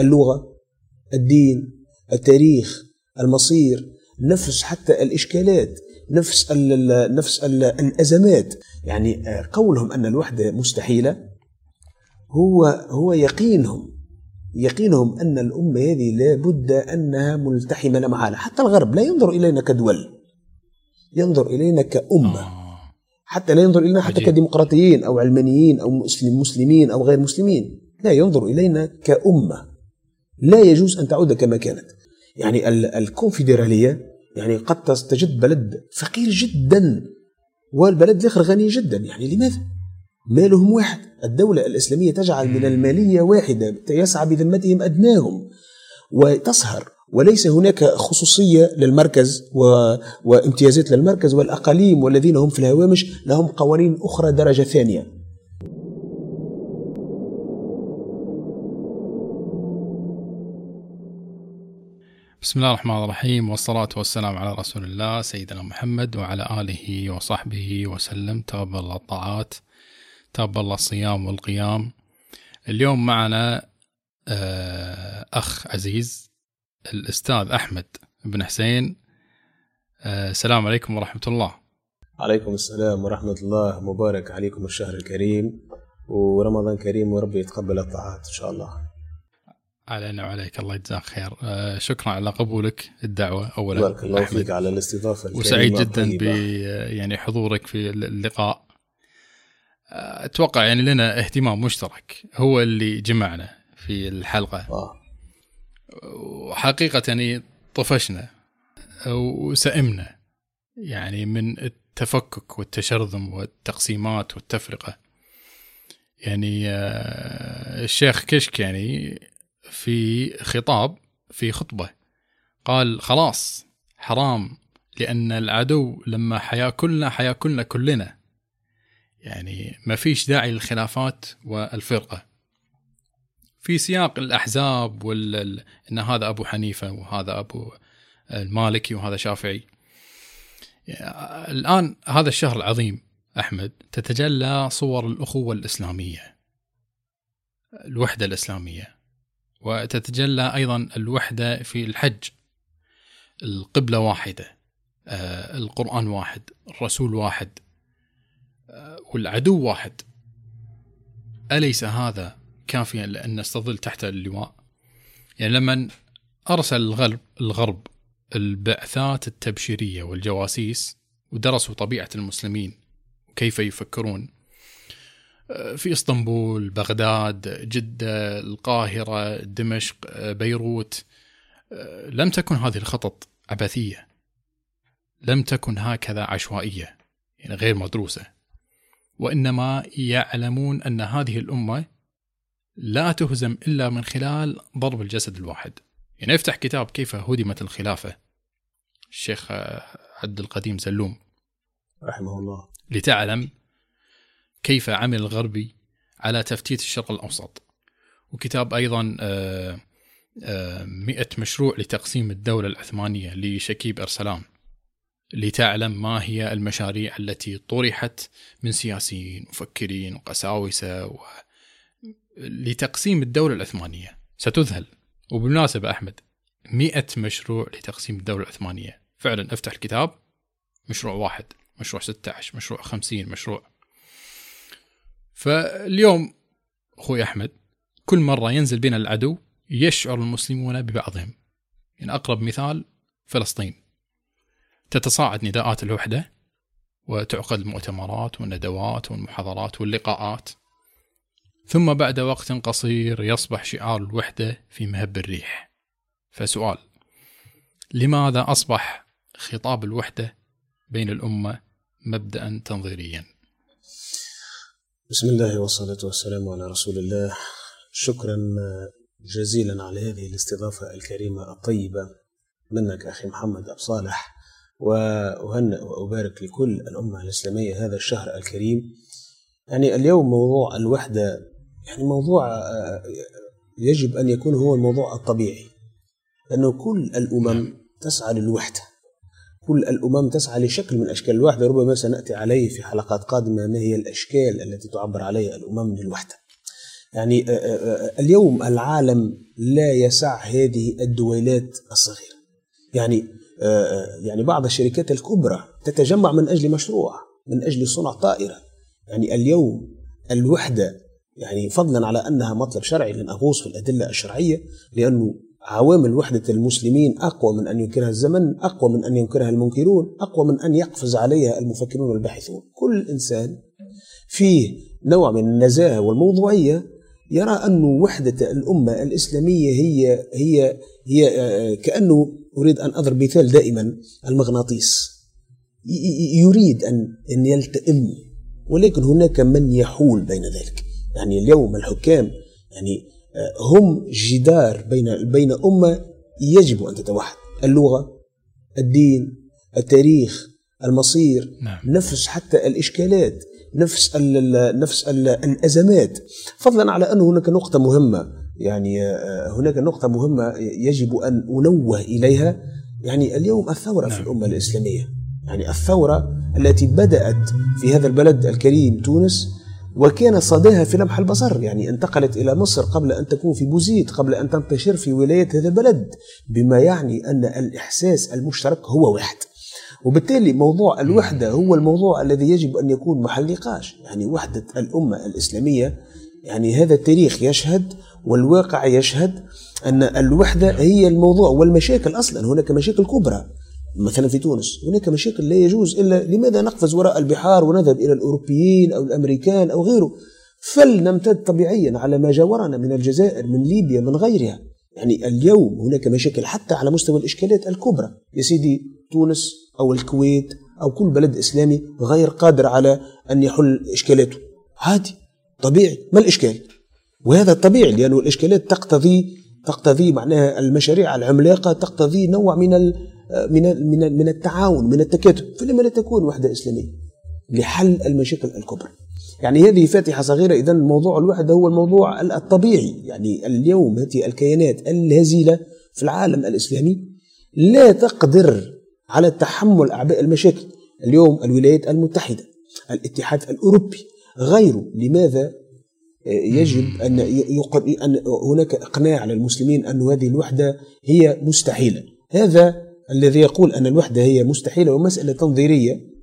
اللغة الدين التاريخ المصير نفس حتى الإشكالات نفس ال نفس ال الأزمات. يعني قولهم أن الوحدة مستحيلة. هو هو يقينهم يقينهم أن الأمة هذه لا بد أنها ملتحمة محالة. حتى الغرب لا ينظر إلينا كدول ينظر إلينا كأمة. آه. حتى لا ينظر إلينا حتى. كديمقراطيين أو علمانيين أو مسلم مسلمين أو غير مسلمين. لا ينظر إلينا كأمة. لا يجوز أن تعود كما كانت. يعني ال- الكونفدرالية يعني قد تجد بلد فقير جدا والبلد الآخر غني جدا. يعني لماذا؟ مالهم واحد. الدولة الإسلامية تجعل من المالية واحدة يسعى بذمتهم أدناهم وتسهر. وليس هناك خصوصية للمركز و... وامتيازات للمركز والأقاليم والذين هم في الهوامش لهم قوانين أخرى درجة ثانية. بسم الله الرحمن الرحيم والصلاة والسلام على رسول الله سيدنا محمد وعلى آله وصحبه وسلم. تقبل الله الطاعات تقبل الله الصيام والقيام. اليوم معنا آه، أخ عزيز الأستاذ أحمد بن حسين. آه، السلام عليكم ورحمة الله. عليكم السلام ورحمة الله. مبارك عليكم الشهر الكريم. ورمضان كريم وربي يتقبل الطاعات إن شاء الله. علينا وعليك الله يجزاك خير آه، شكرا على قبولك الدعوة أولا بارك الله. فيك على الاستضافة الكريمة وسعيد جدا ب. يعني حضورك في اللقاء أتوقع يعني لنا اهتمام مشترك هو اللي جمعنا في الحلقة آه. وحقيقة يعني طفشنا وسئمنا يعني من التفكك والتشرذم والتقسيمات والتفرقة يعني آه، الشيخ كشك يعني في خطاب في خطبة. قال خلاص حرام لأن العدو لما حياكلنا حياكلنا كلنا يعني ما فيش داعي للخلافات والفرقة. في سياق الأحزاب وال ال- أن هذا أبو حنيفة وهذا أبو المالكي وهذا شافعي. يعني الآن هذا الشهر العظيم أحمد تتجلى صور الأخوة الإسلامية الوحدة الإسلامية. وتتجلى أيضا الوحدة في الحج. القبلة واحدة آه، القرآن واحد الرسول واحد آه، والعدو واحد. أليس هذا كافيا لأن نستظل تحت اللواء؟ يعني لما أرسل الغرب, الغرب البعثات التبشيرية والجواسيس ودرسوا طبيعة المسلمين وكيف يفكرون في اسطنبول بغداد جدة القاهرة دمشق آه، بيروت. آه، لم تكن هذه الخطط عبثية. لم تكن هكذا عشوائية يعني غير مدروسة. وإنما يعلمون أن هذه الأمة لا تهزم إلا من خلال ضرب الجسد الواحد. يعني افتح كتاب كيف هدمت الخلافة الشيخ آه، عبد القديم زلوم رحمه الله. لتعلم كيف عمل الغربي على تفتيت الشرق الأوسط. وكتاب أيضا آه، آه، مئة مشروع لتقسيم الدولة العثمانية لشكيب أرسلان لتعلم ما هي المشاريع التي طرحت من سياسيين مفكرين وقساوسة و... لتقسيم الدولة العثمانية. ستذهل. وبالمناسبة أحمد مئة مشروع لتقسيم الدولة العثمانية. فعلا أفتح الكتاب. مشروع واحد مشروع 16 مشروع 50 مشروع فاليوم أخوي أحمد كل مرة ينزل بنا العدو يشعر المسلمون ببعضهم. يعني أقرب مثال فلسطين. تتصاعد نداءات الوحدة وتعقد المؤتمرات والندوات والمحاضرات واللقاءات. ثم بعد وقت قصير يصبح شعار الوحدة في مهب الريح. فسؤال لماذا أصبح خطاب الوحدة بين الأمة مبدا تنظيريا؟ بسم الله والصلاة والسلام على رسول الله. شكرا جزيلا على هذه الاستضافة الكريمة الطيبة منك أخي محمد أبو صالح. وأهنئ وأبارك لكل الأمة الإسلامية هذا الشهر الكريم. يعني اليوم موضوع الوحدة يعني موضوع يجب أن يكون هو الموضوع الطبيعي. لأنه كل الأمم تسعى للوحدة. كل الأمم تسعى لشكل من أشكال الوحدة ربما سنأتي عليه في حلقات قادمة ما هي الأشكال التي تعبر عليها الأمم للوحدة. يعني اليوم العالم لا يسع هذه الدولات الصغيرة. يعني يعني بعض الشركات الكبرى تتجمع من أجل مشروع من أجل صنع طائرة. يعني اليوم الوحدة يعني فضلا على أنها مطلب شرعي لن أغوص في الأدلة الشرعية لأنه عوامل وحدة المسلمين أقوى من أن ينكرها الزمن أقوى من أن ينكرها المنكرون أقوى من أن يقفز عليها المفكرون والباحثون. كل إنسان فيه نوع من النزاهة والموضوعية يرى أن وحدة الأمة الإسلامية هي هي هي آه، كأنه أريد أن أضرب مثال دائما المغناطيس. يريد أن أن يلتئم ولكن هناك من يحول بين ذلك. يعني اليوم الحكام يعني هم جدار بين بين أمة يجب أن تتوحد. اللغة الدين التاريخ المصير نعم. نفس حتى الإشكالات نفس ال نفس ال الأزمات. فضلا على أن هناك نقطة مهمة. يعني آه، هناك نقطة مهمة يجب أن أنوه إليها. يعني اليوم الثورة نعم. في الأمة الإسلامية. يعني الثورة التي بدأت في هذا البلد الكريم تونس وكان صداها في لمح البصر يعني انتقلت إلى مصر قبل أن تكون في بوزيت قبل أن تنتشر في ولاية هذا البلد بما يعني أن الإحساس المشترك هو واحد. وبالتالي موضوع الوحدة هو الموضوع الذي يجب أن يكون محل نقاش. يعني وحدة الأمة الإسلامية يعني هذا التاريخ يشهد والواقع يشهد أن الوحدة هي الموضوع والمشاكل أصلا هناك مشاكل كبرى. مثلا في تونس. هناك مشاكل لا يجوز إلا لماذا نقفز وراء البحار ونذهب إلى الأوروبيين أو الأمريكان أو غيره؟ فلنمتد طبيعيا على ما جاورنا من الجزائر من ليبيا من غيرها. يعني اليوم هناك مشاكل حتى على مستوى الإشكالات الكبرى. يا سيدي تونس أو الكويت أو كل بلد إسلامي غير قادر على أن يحل إشكالاته. عادي. طبيعي. ما الإشكال؟ وهذا طبيعي لأن الإشكالات تقتضي تقتضي معناها المشاريع العملاقة تقتضي نوع من من من من التعاون من التكاتف. فلما لا تكون وحدة إسلامية لحل المشاكل الكبرى. يعني هذه فاتحة صغيرة إذا موضوع الوحدة هو الموضوع الطبيعي. يعني اليوم هذه الكيانات الهزيلة في العالم الإسلامي لا تقدر على تحمل أعباء المشاكل. اليوم الولايات المتحدة الاتحاد الأوروبي غيره. لماذا؟ يجب أن, أن هناك إقناع للمسلمين أن هذه الوحدة هي مستحيلة. هذا الذي يقول أن الوحدة هي مستحيلة ومسألة تنظيرية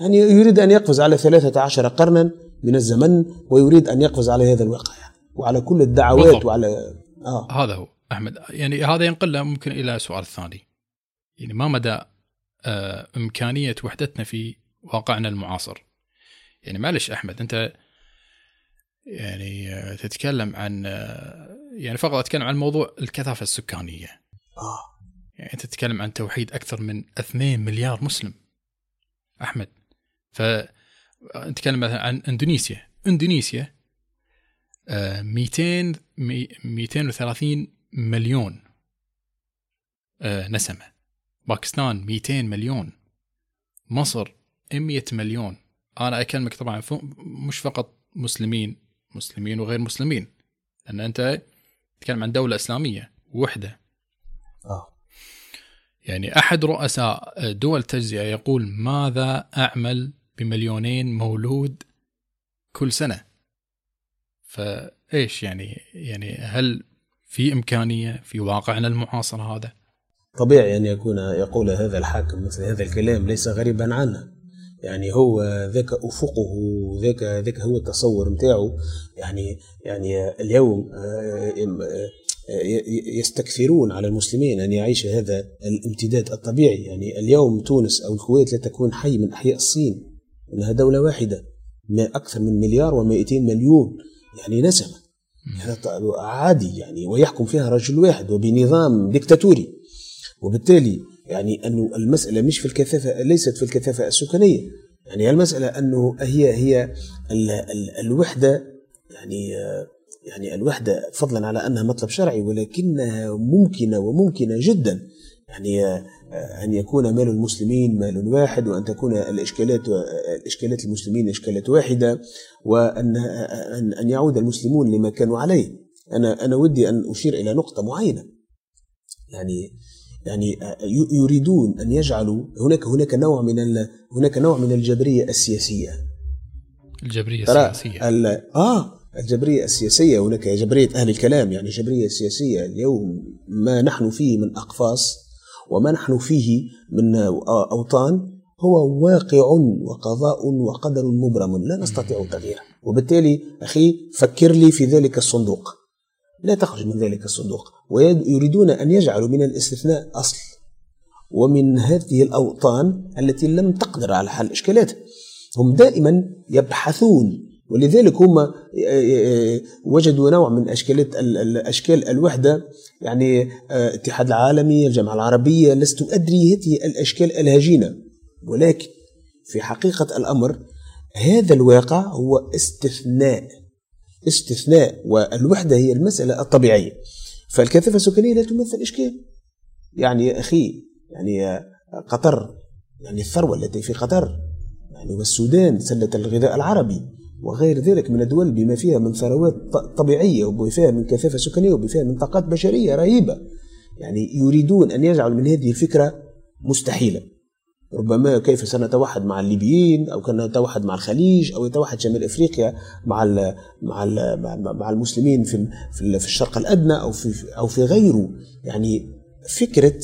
يعني يريد أن يقفز على 13 قرنا من الزمن ويريد أن يقفز على هذا الواقع وعلى كل الدعوات بالضبط. وعلى آه. هذا هو. أحمد يعني هذا ينقلنا ممكن إلى سؤال ثاني. يعني ما مدى آه إمكانية وحدتنا في واقعنا المعاصر؟ يعني معلش أحمد أنت يعني تتكلم عن آه، يعني فقط أتكلم عن موضوع الكثافة السكانية. آه. يعني أنت تتكلم عن توحيد أكثر من 2 مليار مسلم. أحمد ف نتكلم مثلا عن إندونيسيا. إندونيسيا 200 آه، 230 مليون آه، نسمة. باكستان 200 مليون. مصر 100 مليون. أنا أكلمك طبعا مش فقط مسلمين مسلمين وغير مسلمين. لأن أنت تتكلم عن دولة إسلامية وحده آه. يعني أحد رؤساء دول التجزئه يقول ماذا أعمل بمليونين مولود كل سنة؟ فإيش يعني يعني هل في إمكانية في واقعنا المعاصر هذا؟ طبيعي أن يكون يقول هذا الحاكم مثل هذا الكلام ليس غريبا عنه. يعني هو ذاك أفقه ذاك ذاك هو التصور نتاعو يعني يعني اليوم آه، يستكثرون على المسلمين أن يعيش هذا الامتداد الطبيعي. يعني اليوم تونس أو الكويت لا تكون حي من أحياء الصين. إنها دولة واحدة. ما أكثر من مليار و200 مليون. يعني نسمة. عادي يعني. ويحكم فيها رجل واحد. وبنظام ديكتاتوري. وبالتالي يعني أنه المسألة مش في الكثافة ليست في الكثافة السكانية. يعني المسألة أنه هي هي ال ال الوحدة. يعني يعني الوحدة فضلا على أنها مطلب شرعي ولكنها ممكنة وممكنة جدا يعني آه، أن يكون مال المسلمين مال واحد وأن تكون الإشكالات الإشكالات المسلمين إشكالات واحدة وأن أن يعود المسلمون لما كانوا عليه. أنا أنا ودي أن أشير إلى نقطة معينة. يعني يعني آه، يريدون أن يجعلوا هناك هناك نوع من هناك نوع من الجبرية السياسية. الجبرية السياسية. آه الجبرية السياسية هناك جبرية أهل الكلام يعني جبرية سياسية اليوم ما نحن فيه من أقفاص وما نحن فيه من أوطان هو واقع وقضاء وقدر مبرم لا نستطيع تغييره. وبالتالي أخي فكر لي في ذلك الصندوق. لا تخرج من ذلك الصندوق. ويريدون أن يجعلوا من الاستثناء أصل. ومن هذه الأوطان التي لم تقدر على حل إشكالاتها هم دائما يبحثون ولذلك هم آه، آه، وجدوا نوع من اشكالات أشكال الوحدة. يعني الاتحاد آه، العالمي الجامعة العربية لست أدري هذه الأشكال الهجينة. ولكن في حقيقة الأمر هذا الواقع هو استثناء استثناء والوحدة هي المسألة الطبيعية. فالكثافه السكانيه لا تمثل إشكال. يعني يا أخي يعني قطر يعني الثروة التي في قطر يعني والسودان سلة الغذاء العربي. وغير ذلك من الدول بما فيها من ثروات طبيعية وبما فيها من كثافة سكانية وبما فيها من طاقات بشرية رهيبة. يعني يريدون أن يجعلوا من هذه الفكرة مستحيلة. ربما كيف سنتوحد مع الليبيين أو كنا نتوحد مع الخليج أو يتوحد شمال إفريقيا مع ال مع ال مع المسلمين في في الشرق الأدنى أو في أو في غيره. يعني فكرة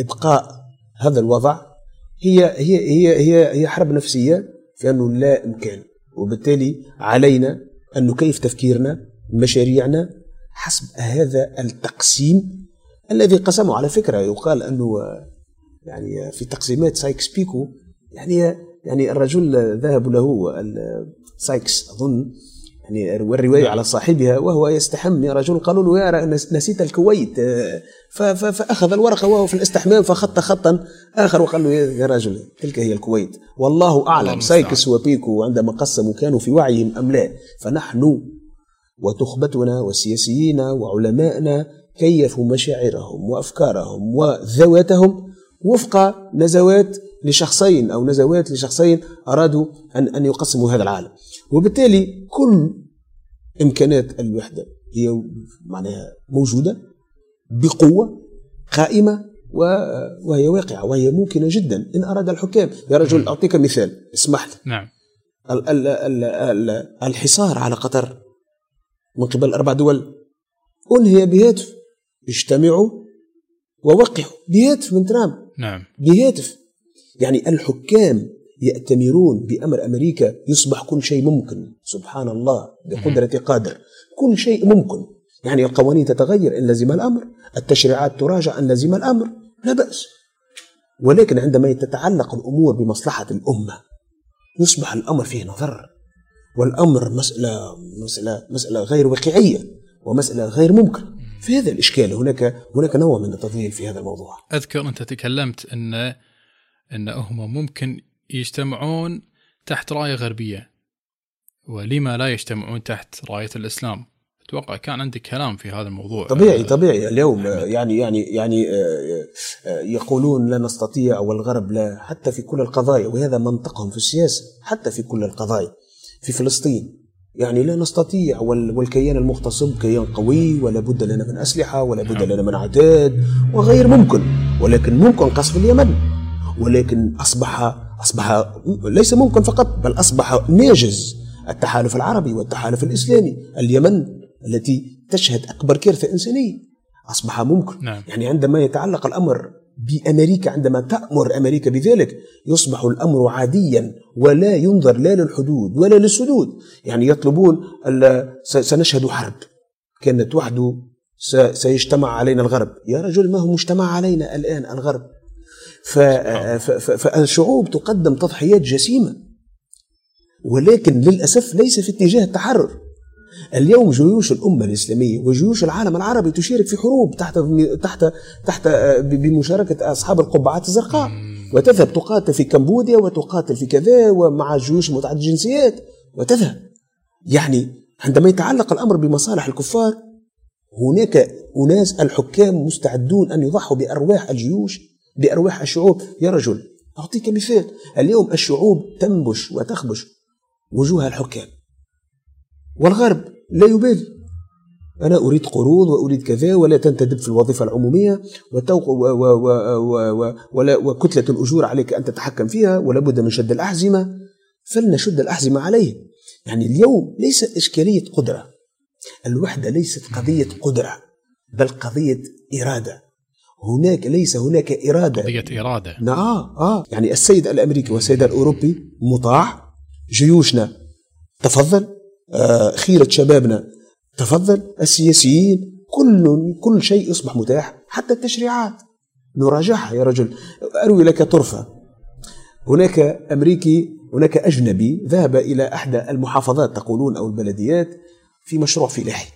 إبقاء هذا الوضع هي هي هي هي هي حرب نفسية في أنه لا إمكان. وبالتالي علينا أن نكيف تفكيرنا مشاريعنا حسب هذا التقسيم الذي قسمه. على فكرة يقال أنه يعني في تقسيمات سايكس بيكو يعني يعني الرجل ذهب له سايكس أظن يعني والرواية. على صاحبها وهو يستحم يا رجل قالوا له يا نسيت الكويت فأخذ الورقة وهو في الاستحمام فخط خطا آخر وقال له يا رجل تلك هي الكويت. والله أعلم سايكس وبيكو عندما قسموا كانوا في وعيهم أم لا. فنحن وتخبتنا وسياسيين وعلمائنا كيفوا مشاعرهم وأفكارهم وذواتهم وفق نزوات لشخصين أو نزوات لشخصين أرادوا أن أن يقسموا هذا العالم. وبالتالي كل إمكانات الوحدة هي معناها موجودة بقوة قائمة وهي واقعة وهي ممكنة جدا. إن أراد الحكام يا رجل أعطيك مثال. اسمح لي. نعم. ال ال ال ال الحصار على قطر من قبل أربع دول أنهي بهاتف؟ اجتمعوا ووقعوا. بهاتف من ترامب. نعم. بهاتف. يعني الحكام يأتمرون بأمر أمريكا يصبح كل شيء ممكن. سبحان الله بقدرة قادر. كل شيء ممكن. يعني القوانين تتغير إن لزم الأمر. التشريعات تراجع إن لزم الأمر. لا بأس. ولكن عندما تتعلق الأمور بمصلحة الأمة يصبح الأمر فيه نظر. والأمر مسألة مسألة مسألة غير واقعية ومسألة غير ممكن. في هذا الإشكال هناك هناك نوع من التضليل في هذا الموضوع. أذكر أنت تكلمت أن أن هم ممكن يجتمعون تحت راية غربية. ولما لا يجتمعون تحت راية الإسلام؟ أتوقع كان عندك كلام في هذا الموضوع. طبيعي طبيعي. اليوم يعني يعني يعني آه، آه، يقولون لا نستطيع والغرب لا حتى في كل القضايا. وهذا منطقهم في السياسة حتى في كل القضايا. في فلسطين يعني لا نستطيع والكيان المغتصب كيان قوي ولا بد لنا من أسلحة ولا بد نعم. لنا من عتاد وغير ممكن. ولكن ممكن قصف اليمن. ولكن أصبح أصبح ليس ممكن فقط بل أصبح ناجز التحالف العربي والتحالف الإسلامي. اليمن التي تشهد أكبر كارثه انسانيه أصبح ممكن. نعم. يعني عندما يتعلق الأمر بأمريكا عندما تأمر أمريكا بذلك يصبح الأمر عاديا ولا ينظر لا للحدود ولا للسدود. يعني يطلبون سنشهد حرب. كانت وحده سيجتمع علينا الغرب. يا رجل ما هو مجتمع علينا الآن الغرب؟ فالشعوب تقدم تضحيات جسيمة. ولكن للأسف ليس في اتجاه التحرر. اليوم جيوش الأمة الإسلامية وجيوش العالم العربي تشارك في حروب تحت تحت تحت بمشاركة أصحاب القبعات الزرقاء. وتذهب تقاتل في كمبوديا وتقاتل في كذا ومع جيوش متعدده الجنسيات. وتذهب. يعني عندما يتعلق الأمر بمصالح الكفار هناك أناس الحكام مستعدون أن يضحوا بأرواح الجيوش بأرواح الشعوب. يا رجل أعطيك مثال. اليوم الشعوب تنبش وتخبش وجوه الحكام. والغرب لا يبالي. أنا أريد قروض وأريد كذا ولا تنتدب في الوظيفة العمومية وتوق و و و و ولا وكتلة الأجور عليك أن تتحكم فيها ولا بد من شد الأحزمة. فلنشد الأحزمة عليه. يعني اليوم ليس إشكالية قدرة. الوحدة ليست قضية قدرة بل قضية إرادة. هناك ليس هناك إرادة. قضية إرادة. نعم آه, آه يعني السيد الأمريكي والسيد الأوروبي مطاع جيوشنا. تفضل. آه خيرة شبابنا. تفضل. السياسيين كل كل شيء يصبح متاح حتى التشريعات. نراجعها يا رجل. أروي لك طرفة. هناك أمريكي هناك أجنبي ذهب إلى إحدى المحافظات تقولون أو البلديات في مشروع فلاحي.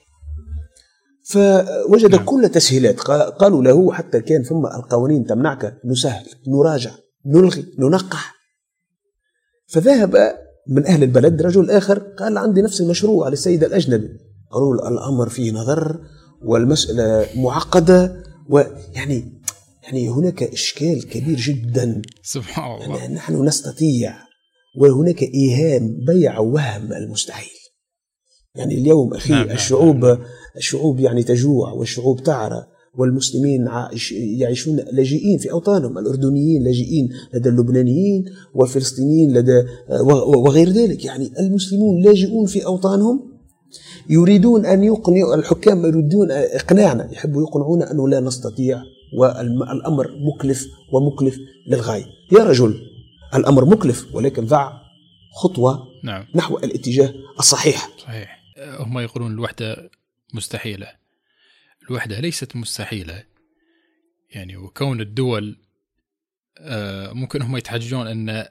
فوجد نعم. كل تسهيلات قالوا له حتى كان ثم القوانين تمنعك نسهل نراجع نلغي ننقح فذهب من أهل البلد رجل آخر قال عندي نفس المشروع على السيد الأجنبي قالوا الأمر فيه نظر والمسألة معقدة ويعني يعني هناك إشكال كبير جدا سبحان الله يعني نحن نستطيع وهناك إيهام بيع وهم المستحيل يعني اليوم أخي نعم, نعم. الشعوب نعم. الشعوب يعني تجوع والشعوب تعرى والمسلمين يعيشون لاجئين في أوطانهم، الأردنيين لاجئين لدى اللبنانيين والفلسطينيين لدى وغير ذلك، يعني المسلمون لاجئون في أوطانهم يريدون أن يقنعوا الحكام يريدون إقناعنا، يحبوا يقنعونا أنه لا نستطيع والامر مكلف ومكلف للغاية. يا رجل الأمر مكلف ولكن ضع خطوة نعم. نحو الاتجاه الصحيح. صحيح. هم يقولون الوحدة مستحيلة. الوحدة ليست مستحيلة. يعني وكون الدول آه، ممكن هم يتحججون أن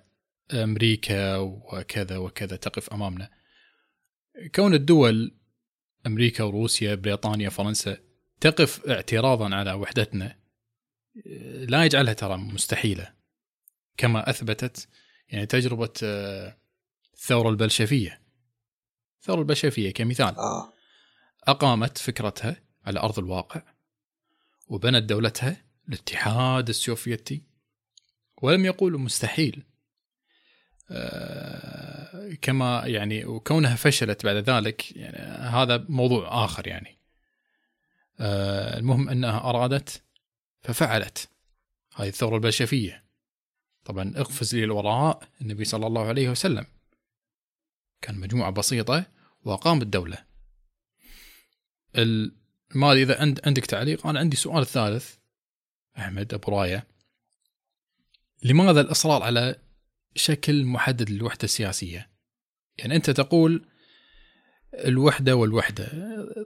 أمريكا وكذا وكذا تقف أمامنا. كون الدول أمريكا وروسيا بريطانيا فرنسا تقف اعتراضا على وحدتنا لا يجعلها ترى مستحيلة. كما أثبتت يعني تجربة آه، الثورة البلشفية. الثورة البلشفية كمثال. آه. أقامت فكرتها على أرض الواقع وبنت دولتها الاتحاد السوفيتي ولم يقولوا مستحيل. آه، كما يعني وكونها فشلت بعد ذلك يعني هذا موضوع آخر يعني. آه، المهم أنها أرادت ففعلت هذه الثورة البلشفية. طبعا اقفز لي الوراء النبي صلى الله عليه وسلم. كان مجموعة بسيطة واقام الدولة. ما أدري إذا عندك تعليق. أنا عندي سؤال ثالث. أحمد أبو راية. لماذا الإصرار على شكل محدد للوحدة السياسية؟ يعني أنت تقول الوحدة والوحدة.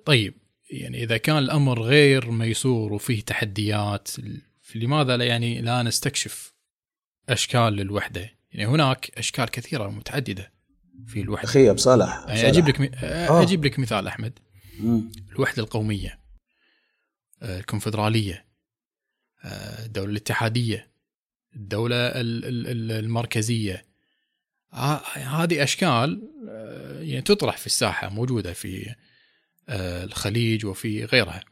طيب يعني إذا كان الأمر غير ميسور وفيه تحديات لماذا لا يعني لا نستكشف أشكال للوحدة؟ يعني هناك أشكال كثيرة متعددة في الوحدة. أخي أبو صالح يعني أجيب لك أجيب لك مثال أحمد. الوحدة القومية آه، الكونفدرالية آه، الدولة الاتحادية الدولة المركزية. آه، هذه أشكال يعني تطرح في الساحة موجودة في الخليج وفي غيرها.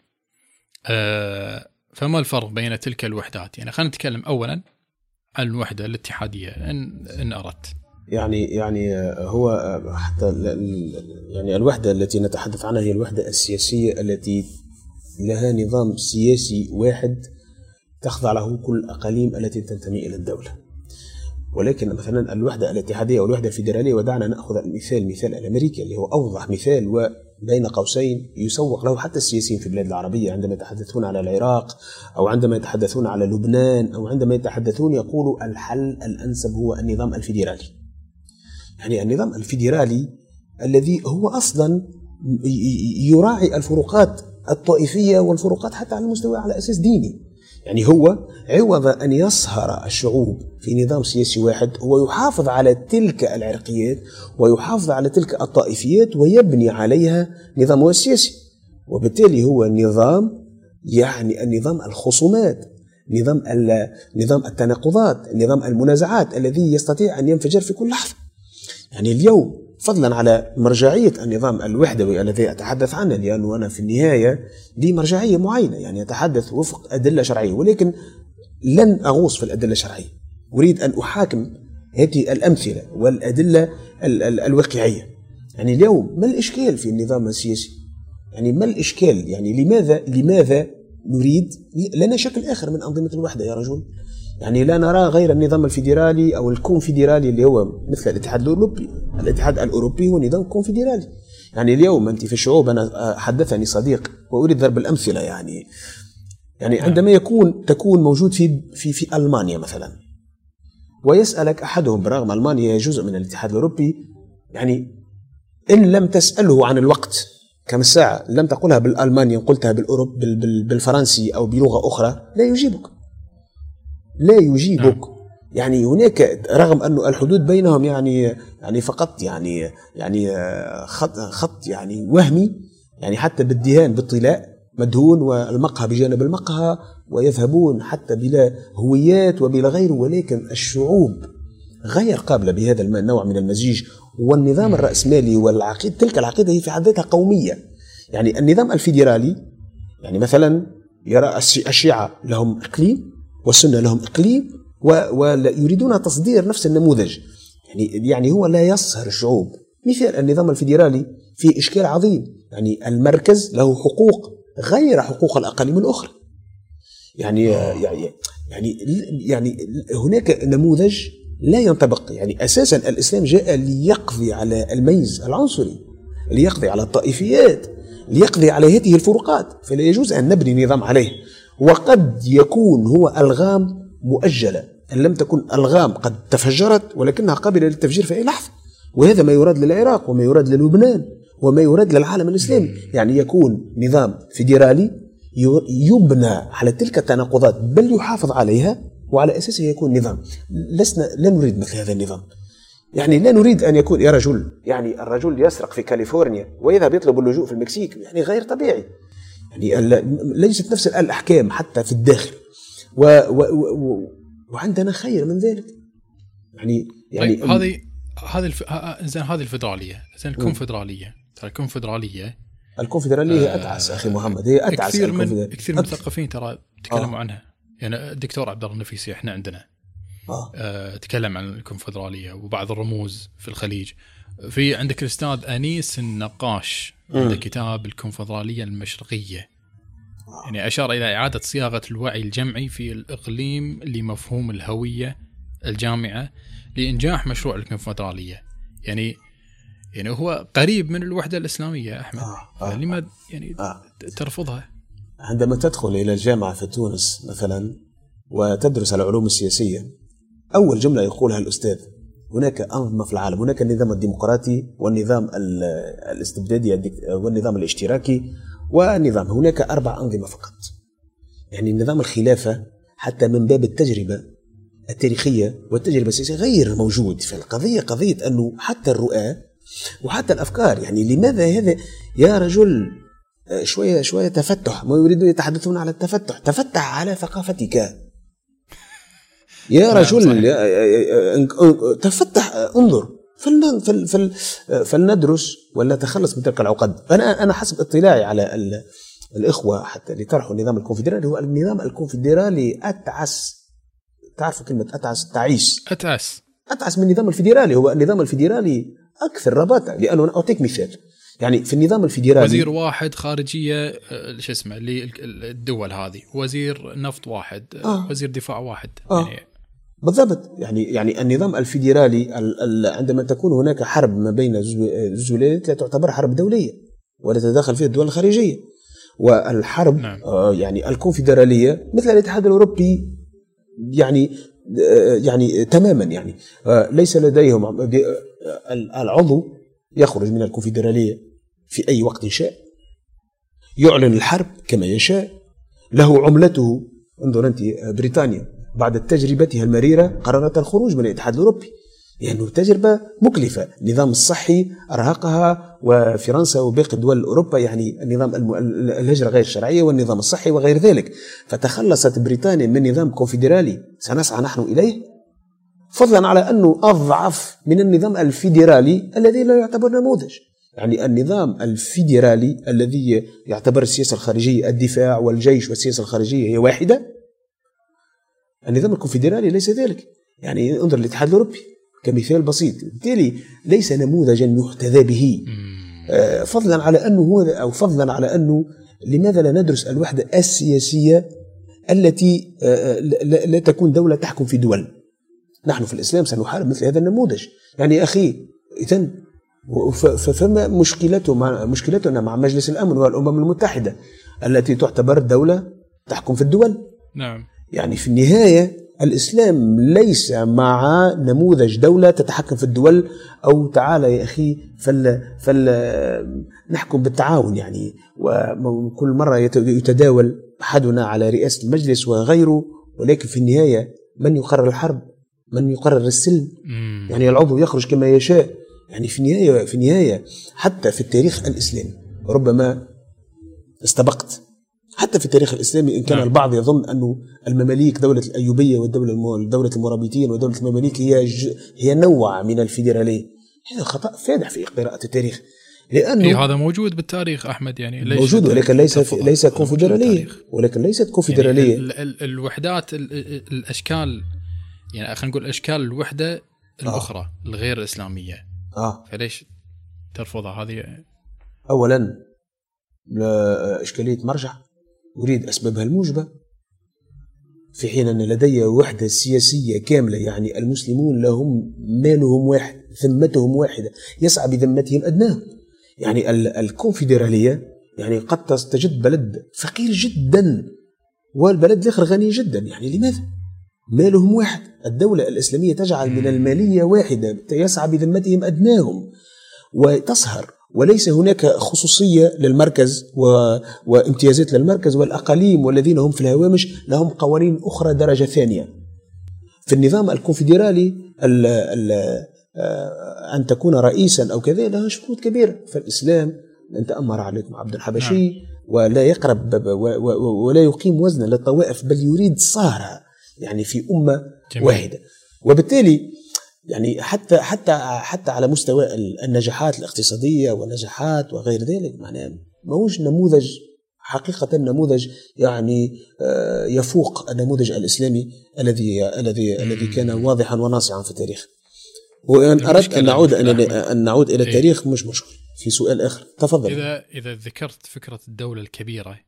فما الفرق بين تلك الوحدات؟ يعني خلينا نتكلم أولا عن الوحدة الاتحادية إن, إن أردت. يعني يعني هو حتى يعني الوحدة التي نتحدث عنها هي الوحدة السياسية التي لها نظام سياسي واحد تخضع له كل الأقاليم التي تنتمي إلى الدولة. ولكن مثلا الوحدة الاتحادية والوحدة الفيدرالية ودعنا نأخذ المثال مثال الأمريكي اللي هو أوضح مثال وبين قوسين يسوق له حتى السياسيين في البلاد العربية عندما يتحدثون على العراق أو عندما يتحدثون على لبنان أو عندما يتحدثون يقولوا الحل الأنسب هو النظام الفيدرالي. يعني النظام الفيدرالي الذي هو أصلا يراعي الفروقات الطائفية والفروقات حتى على المستوى على أساس ديني. يعني هو عوض أن يصهر الشعوب في نظام سياسي واحد هو يحافظ على تلك العرقيات ويحافظ على تلك الطائفيات ويبني عليها نظامه السياسي. وبالتالي هو نظام يعني النظام الخصومات نظام نظام التناقضات نظام المنازعات الذي يستطيع أن ينفجر في كل لحظة. يعني اليوم فضلا على مرجعية النظام الوحدوي الذي أتحدث عنه لأنه أنا في النهاية لي مرجعية معينة يعني أتحدث وفق أدلة شرعية ولكن لن أغوص في الأدلة الشرعية. أريد أن أحاكم هذه الأمثلة والأدلة الواقعية. يعني اليوم ما الإشكال في النظام السياسي؟ يعني ما الإشكال؟ يعني لماذا لماذا نريد لنا شكل آخر من أنظمة الوحدة يا رجل؟ يعني لا نرى غير النظام الفيدرالي أو الكونفدرالي اللي هو مثل الاتحاد الأوروبي. الاتحاد الأوروبي هو نظام كونفدرالي يعني اليوم أنت في الشعوب أنا حدثني صديق وأريد ضرب الأمثلة يعني. يعني نعم. عندما يكون تكون موجود في في في ألمانيا مثلا ويسألك أحدهم برغم ألمانيا جزء من الاتحاد الأوروبي يعني إن لم تسأله عن الوقت كم الساعة لم تقلها بالألماني قلتها بالأوروب بالفرنسي أو بلغة أخرى لا يجيبك. لا يجيبك. نعم. يعني هناك رغم أن الحدود بينهم يعني يعني فقط يعني يعني خط خط يعني وهمي يعني حتى بالدهان بالطلاء مدهون والمقهى بجانب المقهى ويذهبون حتى بلا هويات وبلا غيره ولكن الشعوب غير قابلة بهذا النوع من المزيج. والنظام الرأسمالي والعقيدة تلك العقيدة هي في حد ذاتها قومية. يعني النظام الفيدرالي يعني مثلا يرى الشيعة لهم إقليم والسنة لهم إقليم ويريدون تصدير نفس النموذج. يعني يعني هو لا يصهر الشعوب. مثال النظام الفيدرالي فيه إشكال عظيم. يعني المركز له حقوق غير حقوق الأقاليم الأخرى. يعني يعني يعني يعني هناك نموذج لا ينطبق. يعني أساسا الإسلام جاء ليقضي على الميز العنصري ليقضي على الطائفيات ليقضي على هذه الفروقات. فلا يجوز أن نبني نظام عليه. وقد يكون هو ألغام مؤجلة. إن لم تكن ألغام قد تفجرت ولكنها قابلة للتفجير في اي لحظة. وهذا ما يراد للعراق وما يراد للبنان وما يراد للعالم الإسلامي. يعني يكون نظام فيدرالي يبنى على تلك التناقضات بل يحافظ عليها وعلى أساسه يكون نظام. لسنا لا نريد مثل هذا النظام. يعني لا نريد أن يكون يا رجل يعني الرجل يسرق في كاليفورنيا ويذهب يطلب اللجوء في المكسيك يعني غير طبيعي. يعني ليست نفس الأحكام حتى في الداخل. و و و وعندنا خير من ذلك. يعني يعني طيب هذه هذه الف... زين هذه الفدرالية. زين الكونفدرالية. ترى الكونفدرالية الكونفدرالية هي اتعس أخي محمد. هي اتعس كثير من كثير من المثقفين ترى تكلموا آه. عنها. يعني الدكتور عبد الله النفيسي إحنا عندنا آه. آه تكلم عن الكونفدرالية وبعض الرموز في الخليج. في عندك الأستاذ أنيس النقاش عنده كتاب الكونفدرالية المشرقية آه. يعني أشار إلى إعادة صياغة الوعي الجمعي في الإقليم لمفهوم الهوية الجامعة لإنجاح مشروع الكونفدرالية يعني يعني هو قريب من الوحدة الإسلامية أحمد آه. آه. لما يعني آه. ترفضها عندما تدخل إلى الجامعة في تونس مثلا وتدرس العلوم السياسية أول جملة يقولها الأستاذ هناك أنظمة في العالم. هناك النظام الديمقراطي والنظام الاستبدادي والنظام الاشتراكي والنظام. هناك أربع أنظمة فقط. يعني نظام الخلافة حتى من باب التجربة التاريخية والتجربة السياسية غير موجود في القضية. قضية أنه حتى الرؤى وحتى الأفكار. يعني لماذا هذا؟ يا رجل شوية شوية تفتح. ما يريدون يتحدثون على التفتح. تفتح على ثقافتك. يا نعم، رجل تفتح انظر فل فل فلندرس ولا تخلص من تلك العقد. أنا أنا حسب اطلاعي على الإخوة حتى اللي طرحوا النظام الكونفدرالي هو النظام الكونفدرالي أتعس. تعرفوا كلمة أتعس؟ تعيس. أتعس. أتعس من النظام الفيدرالي. هو النظام الفيدرالي أكثر رباطة لأنه أنا أعطيك مثال. يعني في النظام الفيدرالي وزير واحد خارجية آه، شو اسمه للدول هذه. وزير نفط واحد آه. آه. وزير دفاع واحد. آه. يعني بالضبط. يعني يعني النظام الفيدرالي عندما تكون هناك حرب ما بين زوج ولايات لا تعتبر حرب دولية ولا تتدخل فيها الدول الخارجية. والحرب نعم. آه يعني الكونفدرالية مثل الاتحاد الأوروبي يعني آه يعني تماما يعني آه ليس لديهم العضو يخرج من الكونفدرالية في أي وقت شاء. يعلن الحرب كما يشاء. له عملته انظر أنت بريطانيا. بعد تجربتها المريرة قررت الخروج من الاتحاد الأوروبي لأنه يعني تجربة مكلفة. النظام الصحي أرهقها وفرنسا وباقي دول أوروبا يعني النظام الهجرة غير الشرعية والنظام الصحي وغير ذلك. فتخلصت بريطانيا من نظام كونفدرالي. سنسعى نحن إليه؟ فضلا على أنه أضعف من النظام الفيدرالي الذي لا يعتبر نموذج. يعني النظام الفيدرالي الذي يعتبر السياسة الخارجية الدفاع والجيش والسياسة الخارجية هي واحدة النظام الكونفدرالي ليس ذلك. يعني انظر الاتحاد الأوروبي كمثال بسيط. بالتالي ليس نموذجا يحتذى به. آه، فضلا على أنه هو أو فضلا على أنه لماذا لا ندرس الوحدة السياسية التي آه، لا لا تكون دولة تحكم في دول. نحن في الإسلام سنحارب مثل هذا النموذج. يعني يا ف- ف- فما مشكلته مع مشكلتنا مع مجلس الأمن والأمم المتحدة التي تعتبر دولة تحكم في الدول؟ نعم. يعني في النهاية الإسلام ليس مع نموذج دولة تتحكم في الدول أو تعالى يا أخي فل, فل نحكم بالتعاون يعني. وكل مرة يت- يتداول أحدنا على رئاسة المجلس وغيره ولكن في النهاية من يقرر الحرب؟ من يقرر السلم. يعني العضو يخرج كما يشاء. يعني في النهاية في النهاية حتى في التاريخ الإسلامي ربما استبقت. حتى في التاريخ الإسلامي إن كان نعم. البعض يظن أنه المماليك دولة الأيوبية والدولة المو- دولة المرابطين ودولة المماليك هي ج... هي نوع من الفيدرالية. هذا خطأ فادح في قراءة التاريخ. لأنه إيه هذا موجود بالتاريخ أحمد يعني ليش موجود ولكن ليس؟ ليس كونفدرالية. ولكن ليست يعني كونفدرالية. ال ال الوحدات ال ال الأشكال يعني خلينا نقول أشكال الوحدة الأخرى الغير الاسلاميه آه. فليش ترفضها؟ هذه أولا لا- إشكالية مرجع. أريد أسبابها الموجبة في حين أن لدي وحدة سياسية كاملة يعني المسلمون لهم مالهم واحد ذمتهم واحدة يسعى بذمتهم أدناهم. يعني ال- الكونفدرالية يعني قد تجد بلد فقير جدا والبلد الآخر غني جدا. يعني لماذا؟ مالهم واحد. الدولة الإسلامية تجعل من المالية واحدة يسعى بذمتهم أدناهم وتسهر. وليس هناك خصوصية للمركز و... وامتيازات للمركز والأقاليم والذين هم في الهوامش لهم قوانين أخرى درجة ثانية. في النظام الكونفدرالي ال... ال... آه، أن تكون رئيسا أو كذا لها شروط كبيرة فالإسلام أن تأمر عليكم عبد الحبشي ولا يقرب ب- و... و... ولا يقيم وزنا للطوائف بل يريد صهرها يعني في أمة جميل. واحدة. وبالتالي يعني حتى حتى حتى على مستوى النجاحات الاقتصادية والنجاحات وغير ذلك معناه ماهوش نموذج حقيقة نموذج يعني آه، يفوق النموذج الإسلامي الذي الذي الذي كان واضحا وناصعا في التاريخ. وإن أردت أن نعود أن نعود إلى إيه. التاريخ مش مشكل في سؤال آخر. تفضل. إذا إذا ذكرت فكرة الدولة الكبيرة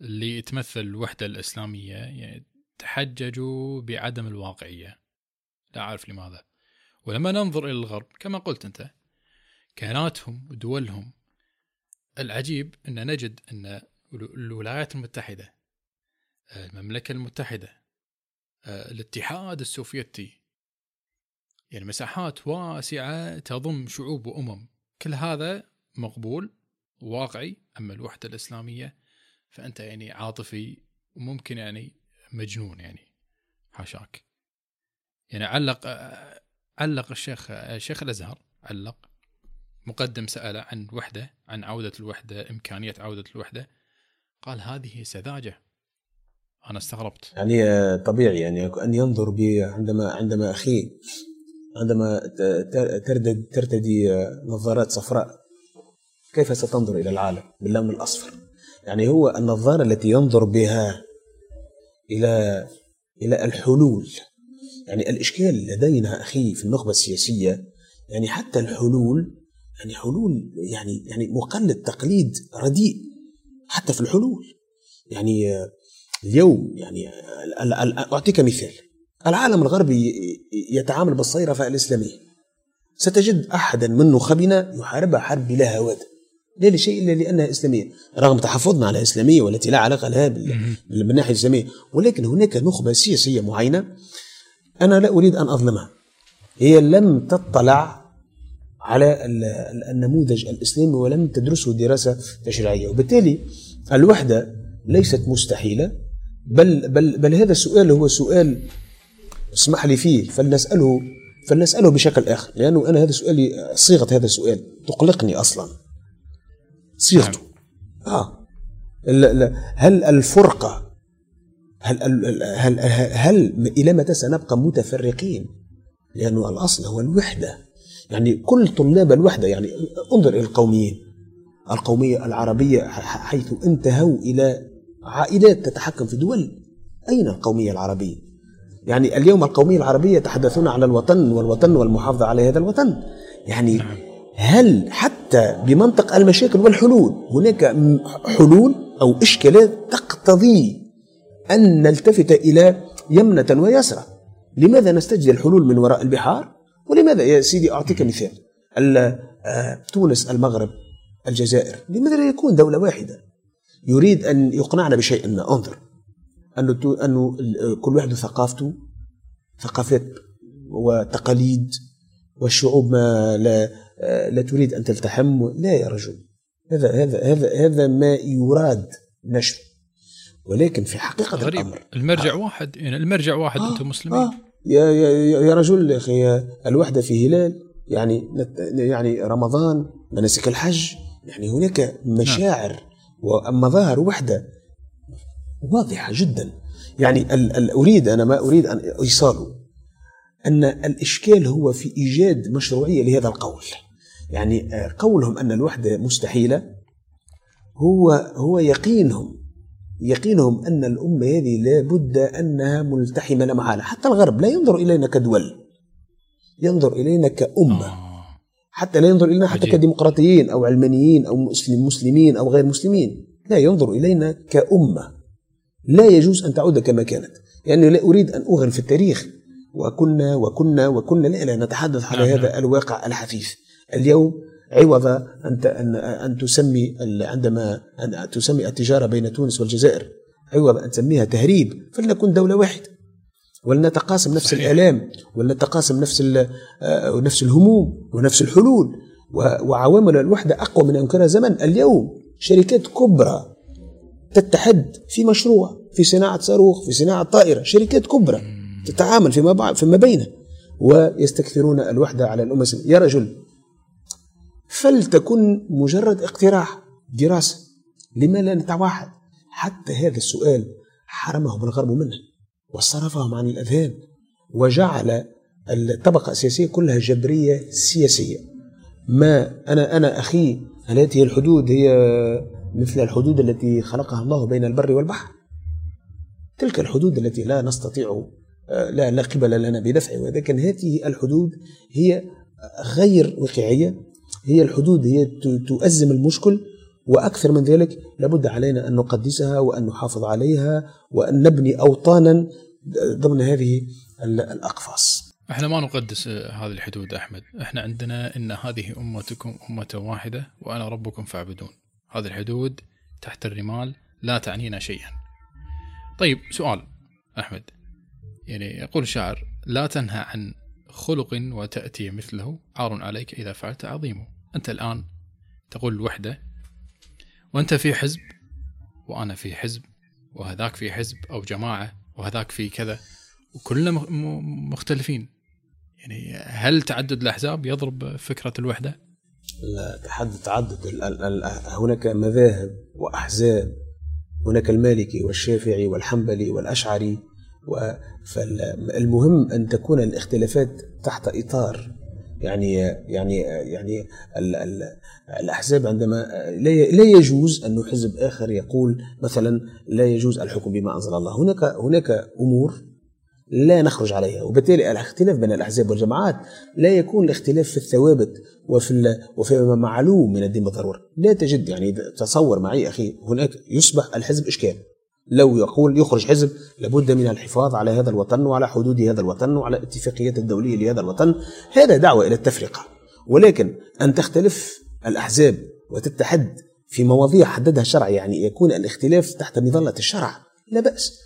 اللي تمثل الوحدة الإسلامية يعني تحججوا بعدم الواقعية. لا أعرف لماذا. ولما ننظر إلى الغرب كما قلت أنت كياناتهم ودولهم العجيب أن نجد أن الولايات المتحدة المملكة المتحدة الاتحاد السوفيتي يعني مساحات واسعة تضم شعوب وأمم. كل هذا مقبول واقعي أما الوحدة الإسلامية فأنت يعني عاطفي وممكن يعني مجنون يعني حاشاك. يعني علق علق الشيخ الشيخ الأزهر علق مقدم سأل عن وحده عن عودة الوحدة إمكانية عودة الوحدة. قال هذه سذاجة. أنا استغربت. يعني آه، طبيعي يعني أن ينظر ب عندما عندما أخي عندما تردد ترتدي آه، نظارات صفراء كيف ستنظر إلى العالم باللون الأصفر؟ يعني هو النظارة التي ينظر بها إلى إلى الحلول يعني الإشكال لدينا أخي في النخبة السياسية يعني حتى الحلول يعني حلول يعني يعني مقلد تقليد رديء حتى في الحلول. يعني اليوم يعني أعطيك مثال. العالم الغربي يتعامل بالصيرفة الإسلامية. ستجد أحدا من نخبنا يحاربها حرب بلا هواد. لا لشيء إلا لأنها إسلامية. رغم تحفظنا على الإسلامية والتي لا علاقة لها بال- بالناحية الإسلامية. ولكن هناك نخبة سياسية معينة أنا لا أريد أن أظلمها. هي لم تطلع على ال- ال- النموذج الإسلامي ولم تدرسه دراسة تشريعية. وبالتالي الوحدة ليست مستحيلة بل بل بل هذا السؤال هو سؤال اسمح لي فيه فلنسأله فلنسأله بشكل آخر لأنه أنا هذا سؤالي صيغة هذا السؤال تقلقني أصلا. صيغته. آه. ال- ال- هل الفرقة هل هل, هل, هل, إلى متى سنبقى متفرقين؟ لأنه الأصل هو الوحدة. يعني كل طلاب الوحدة يعني انظر إلى القوميين. القومية العربية حيث انتهوا إلى عائلات تتحكم في دول. أين القومية العربية؟ يعني اليوم القومية العربية يتحدثون على الوطن والوطن والمحافظة على هذا الوطن. يعني هل حتى بمنطق المشاكل والحلول هناك حلول أو إشكالات تقتضي أن نلتفت إلى يمنة ويسرى لماذا نستجدي الحلول من وراء البحار؟ ولماذا يا سيدي أعطيك مثال؟ آه، تونس المغرب الجزائر. لماذا لا يكون دولة واحدة؟ يريد أن يقنعنا بشيء ما. انظر. أنه, أنه كل واحد ثقافته ثقافات وتقاليد والشعوب ما لا لا تريد أن تلتحم. لا يا رجل. هذا هذا هذا هذا ما يراد نشره ولكن في حقيقة غريب. الأمر المرجع آه. واحد يعني المرجع واحد آه. أنتم مسلمين آه. يا يا يا رجل يا أخي الوحدة في هلال يعني يعني رمضان مناسك الحج يعني هناك مشاعر نعم. ومظاهر وحدة واضحة جدا يعني ال ال أريد أنا ما أريد أن أيصاله أن الإشكال هو في إيجاد مشروعية لهذا القول يعني آه، قولهم أن الوحدة مستحيلة هو هو يقينهم يقينهم أن الأمة هذه لابد أنها ملتحمة لا محالة. حتى الغرب لا ينظر إلينا كدول. ينظر إلينا كأمة. آه. حتى لا ينظر إلينا حتى كديمقراطيين أو علمانيين أو مسلم مسلمين أو غير مسلمين. لا ينظر إلينا كأمة. لا يجوز أن تعود كما كانت. يعني لا أريد أن اغرل في التاريخ. وكنا وكنا وكنا لا, لا نتحدث على نعم هذا نعم. الواقع الحثيث اليوم عوض أن أن تسمي عندما أن تسمي التجارة بين تونس والجزائر. عوض أن تسميها تهريب فلنكن دولة واحدة ولنتقاسم نفس صحيح. الآلام ولنتقاسم نفس آه، نفس الهموم ونفس الحلول. وعوامل الوحدة أقوى من أن كان زمن اليوم. شركات كبرى تتحد في مشروع في صناعة صاروخ في صناعة طائرة. شركات كبرى تتعامل فيما فيما بينها ويستكثرون الوحدة على الأمة يا رجل فلتكن مجرد اقتراح دراسة لما لا نتوحد. حتى هذا السؤال حرمهم الغرب منه وصرفهم عن الأذهان وجعل الطبقة السياسية كلها جبرية سياسية. ما أنا أنا أخي هل هذه الحدود هي مثل الحدود التي خلقها الله بين البر والبحر؟ تلك الحدود التي لا نستطيع لا لا قبل لنا بدفعها ولكن هذه الحدود هي غير واقعية. هي الحدود هي تؤزم المشكل وأكثر من ذلك لابد علينا أن نقدسها وأن نحافظ عليها وأن نبني أوطانا ضمن هذه الأقفاص إحنا ما نقدس هذه الحدود أحمد، إحنا عندنا إن هذه أمتكم أمة واحدة وأنا ربكم فاعبدون. هذه الحدود تحت الرمال لا تعنينا شيئا. طيب سؤال أحمد يعني يقول الشاعر لا تنهى عن خلق وتأتي مثله عار عليك إذا فعلت عظيمه أنت الآن تقول الوحدة وأنت في حزب وأنا في حزب وهذاك في حزب أو جماعة وهذاك في كذا وكلنا مختلفين يعني هل تعدد الأحزاب يضرب فكرة الوحدة؟ لا تحدد تعدد هناك مذاهب وأحزاب هناك المالكي والشافعي والحنبلي والأشعري فالمهم أن تكون الاختلافات تحت إطار يعني يعني يعني ال ال الأحزاب عندما لا يجوز انه حزب آخر يقول مثلا لا يجوز الحكم بما أنزل الله. هناك هناك أمور لا نخرج عليها وبالتالي الاختلاف بين الأحزاب والجماعات لا يكون الاختلاف في الثوابت وفي وفي معلوم من الدين بالضروره لا تجد يعني تصور معي أخي هناك يصبح الحزب إشكال. لو يقول يخرج حزب لابد من الحفاظ على هذا الوطن وعلى حدود هذا الوطن وعلى الاتفاقيات الدولية لهذا الوطن. هذا دعوة إلى التفرقة. ولكن أن تختلف الأحزاب وتتحد في مواضيع حددها الشرع يعني يكون الاختلاف تحت مظلة الشرع لا بأس.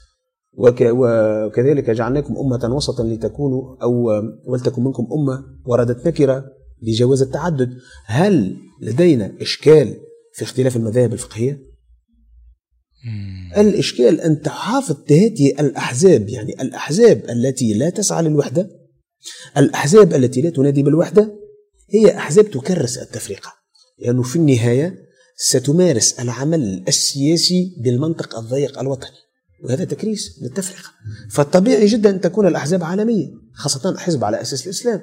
وكذلك جعلناكم أمة وسطا لتكونوا أو ولتكن منكم أمة وردت نكرة لجواز التعدد. هل لدينا إشكال في اختلاف المذاهب الفقهية؟ الإشكال أن تحافظ هذه الأحزاب يعني الأحزاب التي لا تسعى للوحدة الأحزاب التي لا تنادي بالوحدة هي أحزاب تكرس التفرقة. لأنه يعني في النهاية ستمارس العمل السياسي بالمنطق الضيق الوطني وهذا تكريس للتفرقة. فالطبيعي جدا أن تكون الأحزاب عالمية خاصة حزب على أساس الإسلام.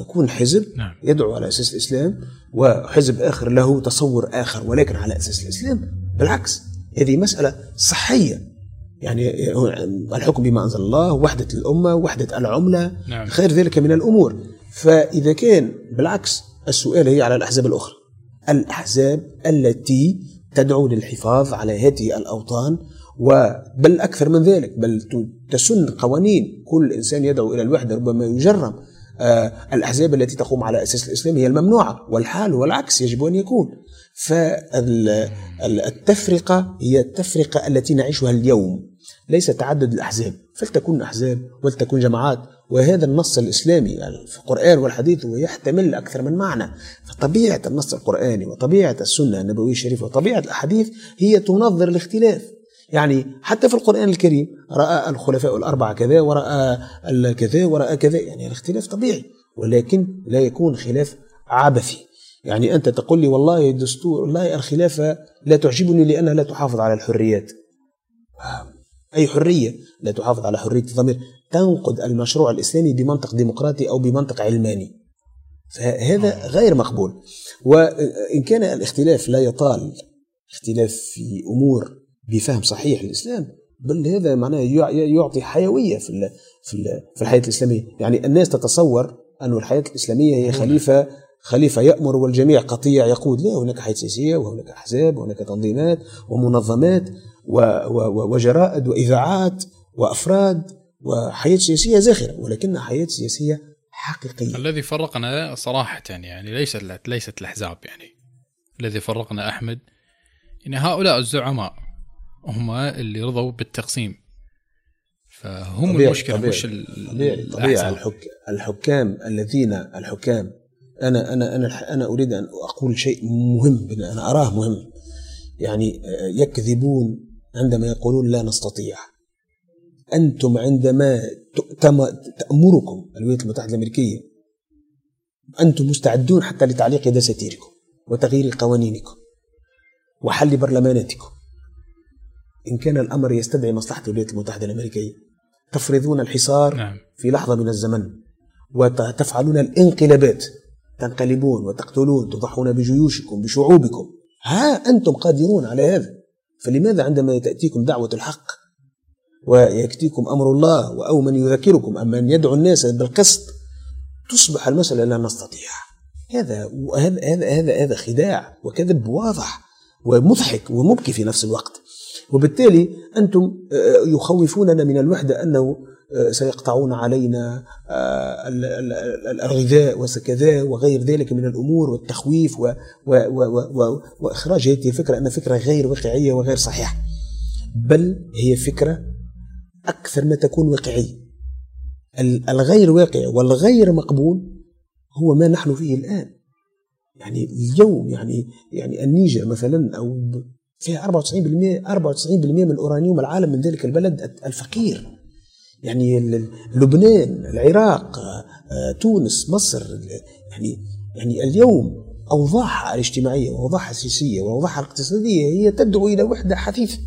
يكون حزب نعم. يدعو على أساس الإسلام وحزب آخر له تصور آخر ولكن على أساس الإسلام. بالعكس هذه مسألة صحية. يعني الحكم بما أنزل الله وحدة الأمة وحدة العملة نعم. غير ذلك من الأمور. فإذا كان بالعكس السؤال هي على الأحزاب الأخرى. الأحزاب التي تدعو للحفاظ على هذه الأوطان وبل أكثر من ذلك بل تسن قوانين. كل إنسان يدعو إلى الوحدة ربما يجرم. آه الأحزاب التي تقوم على أساس الإسلام هي الممنوعة والحال والعكس يجب أن يكون. فالتفرقة هي التفرقة التي نعيشها اليوم. ليس تعدد الأحزاب فلتكن أحزاب ولتكن جماعات. وهذا النص الإسلامي في القرآن والحديث هو يحتمل أكثر من معنى. فطبيعة النص القرآني وطبيعة السنة النبوية الشريفة وطبيعة الأحاديث هي تنظر الاختلاف يعني حتى في القرآن الكريم رأى الخلفاء الأربعة كذا ورأى كذا ورأى كذا. يعني الاختلاف طبيعي ولكن لا يكون خلاف عبثي يعني أنت تقول لي والله الدستور والله الخلافة لا تعجبني لأنها لا تحافظ على الحريات. أي حرية؟ لا تحافظ على حرية الضمير. تنقد المشروع الإسلامي بمنطق ديمقراطي أو بمنطق علماني. فهذا غير مقبول. وإن كان الاختلاف لا يطال اختلاف في أمور بفهم صحيح للإسلام بل هذا معناه يعطي حيوية في في الحياة الإسلامية. يعني الناس تتصور أن الحياة الإسلامية هي خليفة خليفة يأمر والجميع قطيع يقود لا هناك حياة سياسية وهناك أحزاب وهناك تنظيمات ومنظمات وجرائد وإذاعات وأفراد وحياة سياسية زاخرة ولكنها حياة سياسية حقيقية. الذي فرقنا صراحة يعني ليست ليست الأحزاب يعني. الذي فرقنا أحمد إن هؤلاء الزعماء هم اللي رضوا بالتقسيم. فهم طبيعي المشكلة طبيعي مش طبيعي, طبيعي. الحك... الحكام الذين الحكام أنا أنا أنا أنا أريد أن أقول شيء مهم أنا أراه مهم. يعني يكذبون عندما يقولون لا نستطيع. أنتم عندما تأمركم الولايات المتحدة الأمريكية أنتم مستعدون حتى لتعليق دساتيركم وتغيير قوانينكم وحل برلماناتكم. إن كان الأمر يستدعي مصلحة الولايات المتحدة الأمريكية تفرضون الحصار نعم. في لحظة من الزمن وتفعلون الانقلابات تنقلبون وتقتلون تضحون بجيوشكم بشعوبكم. ها أنتم قادرون على هذا. فلماذا عندما تأتيكم دعوة الحق ويأتيكم أمر الله أو من يذكركم أم من يدعو الناس بالقسط تصبح المسألة لا نستطيع. هذا هذا هذا هذا خداع وكذب واضح ومضحك ومبكي في نفس الوقت. وبالتالي أنتم يخوفوننا من الوحدة أنه سيقطعون علينا آه، الغذاء وكذا وغير ذلك من الأمور والتخويف و و و وإخراج هذه الفكرة أنها فكرة غير واقعية وغير صحيحة. بل هي فكرة أكثر ما تكون واقعية. الغير واقع والغير مقبول هو ما نحن فيه الآن. يعني اليوم يعني يعني النيجر مثلا أو فيها 94% 94% من اورانيوم العالم من ذلك البلد الفقير. يعني لبنان العراق آه، تونس مصر يعني يعني اليوم أوضاعها الاجتماعية وأوضاعها السياسية وأوضاعها الاقتصادية هي تدعو إلى وحدة حثيثة.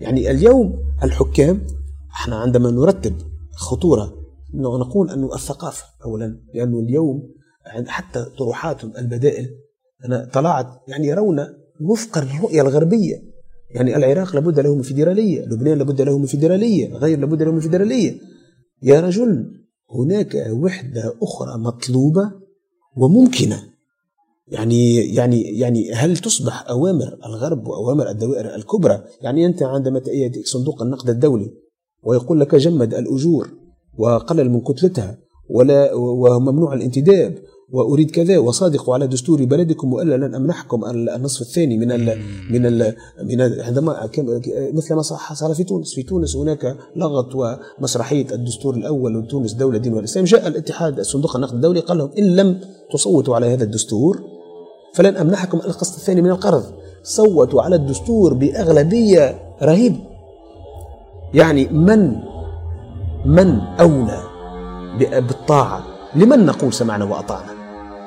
يعني اليوم الحكام إحنا عندما نرتب خطورة نقول انه الثقافة اولا لأنه اليوم حتى طروحاتهم البدائل أنا طلعت يعني يرون وفق الرؤية الغربية. يعني العراق لابد له من فيدرالية لبنان لابد له من فيدرالية غير لابد له من فيدرالية. يا رجل هناك وحدة أخرى مطلوبة وممكنة. يعني يعني يعني هل تصبح أوامر الغرب وأوامر الدوائر الكبرى؟ يعني أنت عندما يأتيك صندوق النقد الدولي ويقول لك جمد الأجور وقلل من كتلتها ولا وممنوع الانتداب وأريد كذا وصادقوا على دستور بلدكم وألا لن أمنحكم النصف الثاني من ال من ال من عندما مثل ما حصل في تونس. في تونس هناك لغط ومسرحية الدستور الأول وتونس دولة دين والإسلام. جاء الاتحاد صندوق النقد الدولي قال لهم إن لم تصوتوا على هذا الدستور فلن أمنحكم القسط الثاني من القرض. صوتوا على الدستور بأغلبية رهيبه يعني من من أولى بالطاعة؟ لمن نقول سمعنا وأطعنا؟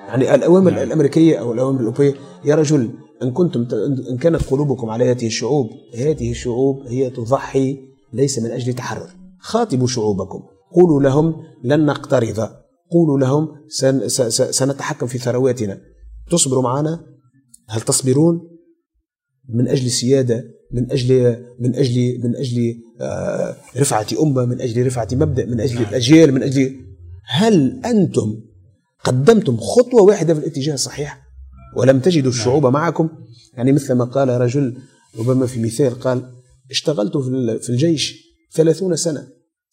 يعني الأوامر نعم. الأمريكية أو الأوامر الأوروبية يا رجل إن كنتم إن كانت قلوبكم على هذه الشعوب هذه الشعوب هي تضحي ليس من أجل تحرر. خاطبوا شعوبكم. قولوا لهم لن نقترض. قولوا لهم سن سنتحكم في ثرواتنا. تصبروا معنا؟ هل تصبرون؟ من أجل السيادة من أجل من أجل من أجل آه، رفعة أمة من أجل رفعة مبدأ من أجل نعم. الأجيال من أجل هل أنتم قدمتم خطوة واحدة في الاتجاه الصحيح ولم تجدوا الشعوب نعم. معكم يعني مثل ما قال رجل ربما في مثال قال اشتغلت في الجيش ثلاثون سنة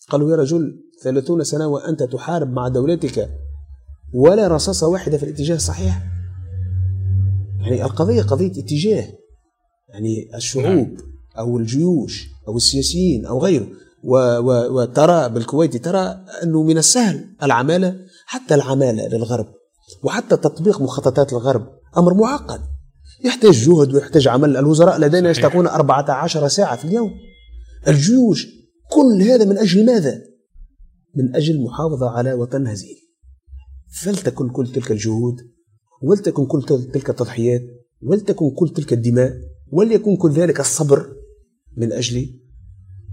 قالوا يا رجل ثلاثون سنة وأنت تحارب مع دولتك ولا رصاصة واحدة في الاتجاه الصحيح يعني القضية قضية اتجاه يعني الشعوب نعم. أو الجيوش أو السياسيين أو غيره وترى بالكويت ترى أنه من السهل العمالة حتى العمالة للغرب وحتى تطبيق مخططات الغرب أمر معقد. يحتاج جهد ويحتاج عمل. الوزراء لدينا يشتغلون 14 ساعة في اليوم. الجيوش كل هذا من أجل ماذا؟ من أجل محافظة على وطن هزيل فلتكن كل تلك الجهود ولتكن كل تلك التضحيات ولتكن كل تلك الدماء وليكن كل ذلك الصبر من أجل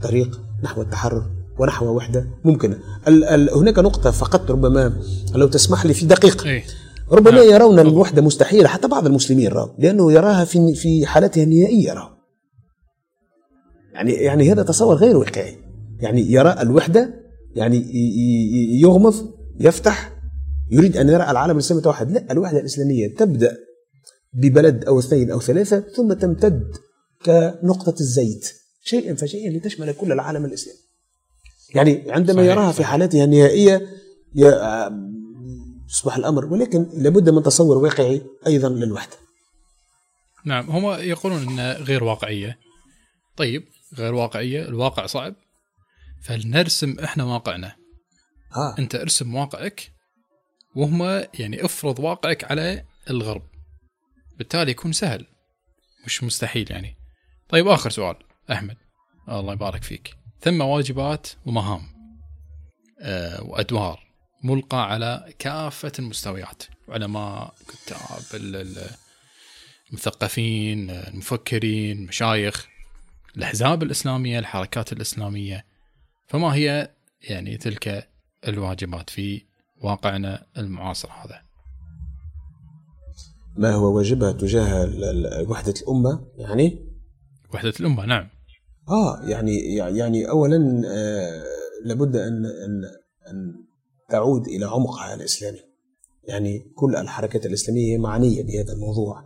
طريق نحو التحرر. ونحو وحدة ممكنة. ال ال هناك نقطة فقط ربما لو تسمح لي في دقيقة إيه؟ ربما نعم. يرون الوحدة مستحيلة حتى بعض المسلمين راوا لأنه يراها في في حالتها النهائية راوا يعني يعني هذا تصور غير واقعي. يعني يرى الوحدة يعني يغمض يفتح يريد أن يرى العالم الإسلامي توحد لا الوحدة الإسلامية تبدأ ببلد أو اثنين أو ثلاثة ثم تمتد كنقطة الزيت شيئا فشيئا لتشمل كل العالم الإسلامي. يعني عندما صحيح. يراها في حالتها النهائية يصبح الأمر ولكن لابد من تصور واقعي أيضا للوحدة. نعم هم يقولون أنها غير واقعية. طيب غير واقعية الواقع صعب. فلنرسم إحنا واقعنا. آه. أنت ارسم واقعك وهم يعني افرض واقعك على الغرب. بالتالي يكون سهل. مش مستحيل يعني. طيب آخر سؤال. أحمد الله يبارك فيك. ثم واجبات ومهام أه وأدوار ملقى على كافة المستويات علماء كتاب المثقفين المفكرين مشايخ الأحزاب الإسلامية الحركات الإسلامية. فما هي يعني تلك الواجبات في واقعنا المعاصر هذا؟ ما هو واجبها تجاه وحدة الأمة يعني؟ وحدة الأمة نعم. آه يعني يعني أولا آه لابد أن أن أن تعود إلى عمقها الإسلامي. يعني كل الحركات الإسلامية معنية بهذا الموضوع.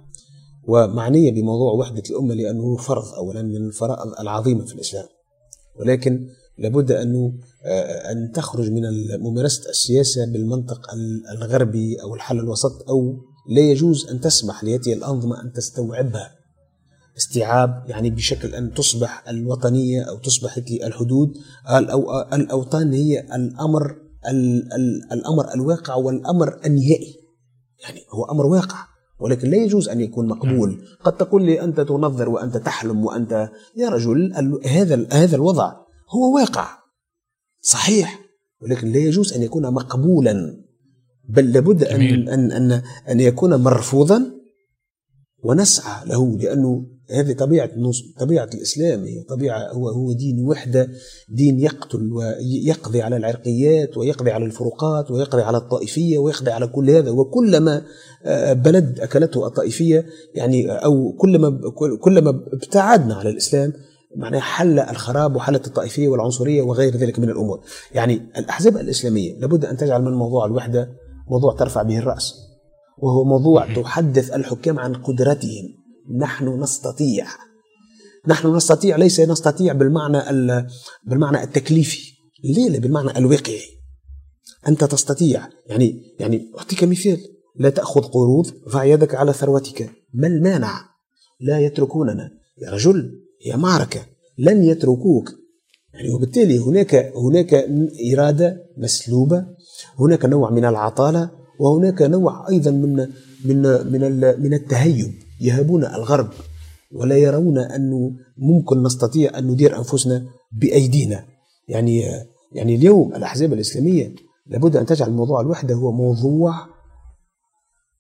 ومعنية بموضوع وحدة الأمة لأنه فرض أولا من الفرائض العظيمة في الإسلام. ولكن لابد أنه آه، أن تخرج من ممارسة السياسة بالمنطق الغربي أو الحل الوسط أو لا يجوز أن تسمح لهذه الأنظمة أن تستوعبها. استيعاب يعني بشكل أن تصبح الوطنية أو تصبح الحدود الأوطان هي الأمر الأمر الواقع والأمر النهائي. يعني هو أمر واقع ولكن لا يجوز أن يكون مقبول. قد تقول لي أنت تنظر وأنت تحلم وأنت يا رجل هذا هذا الوضع هو واقع. صحيح ولكن لا يجوز أن يكون مقبولا. بل لابد أن, أن, أن, أن يكون مرفوضا ونسعى له لأنه هذه طبيعة طبيعة الإسلام هي طبيعة هو هو دين وحدة دين يقتل ويقضي على العرقيات ويقضي على الفروقات ويقضي على الطائفية ويقضي على كل هذا. وكلما آه، بلد أكلته الطائفية يعني أو كلما كلما ابتعدنا على الإسلام معناها حل الخراب وحلت الطائفية والعنصرية وغير ذلك من الأمور. يعني الأحزاب الإسلامية لابد أن تجعل من موضوع الوحدة موضوع ترفع به الرأس وهو موضوع تحدث الحكام عن قدرتهم. نحن نستطيع. نحن نستطيع ليس نستطيع بالمعنى بالمعنى التكليفي. ليه؟ بالمعنى الواقعي. أنت تستطيع. يعني يعني أعطيك مثال. لا تأخذ قروض ضع يدك على ثروتك. ما المانع؟ لا يتركوننا. يا رجل هي معركة لن يتركوك. يعني وبالتالي هناك هناك إرادة مسلوبة هناك نوع من العطالة وهناك نوع أيضا من من من من التهيب. يهابون الغرب ولا يرون أنه ممكن نستطيع أن ندير أنفسنا بأيدينا. يعني يعني اليوم الأحزاب الإسلامية لابد أن تجعل موضوع الوحدة هو موضوع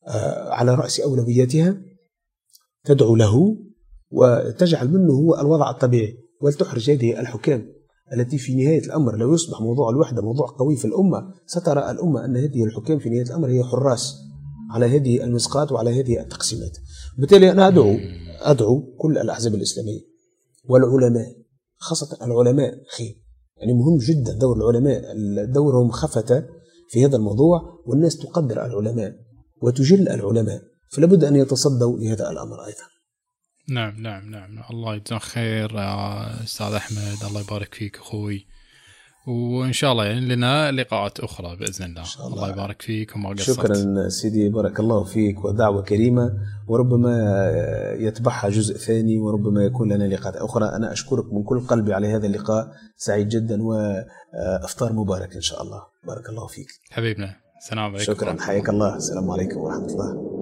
آه، على رأس أولوياتها. تدعو له وتجعل منه هو الوضع الطبيعي ولتحرج هذه الحكام التي في نهاية الأمر لو يصبح موضوع الوحدة موضوع قوي في الأمة. سترى الأمة أن هذه الحكام في نهاية الأمر هي حراس على هذه المسقات وعلى هذه التقسيمات. بالتالي أنا أدعو أدعو كل الأحزاب الإسلامية والعلماء خاصة العلماء خي يعني مهم جدا دور العلماء دورهم خفت في هذا الموضوع والناس تقدر العلماء وتجل العلماء فلا بد أن يتصدوا لهذا الأمر أيضا. نعم نعم نعم. الله يجزاك خير يا أستاذ أحمد الله يبارك فيك أخوي. وإن شاء الله يعني لنا لقاءات أخرى بإذن الله, شاء الله. الله. يبارك فيك وما قصرت شكرا سيدي بارك الله فيك ودعوة كريمة. وربما يتبعها جزء ثاني وربما يكون لنا لقاءات أخرى. أنا أشكرك من كل قلبي على هذا اللقاء. سعيد جدا وأفطار مبارك إن شاء الله. بارك الله فيك. حبيبنا السلام عليكم. شكرا. حياك الله. السلام عليكم ورحمة الله.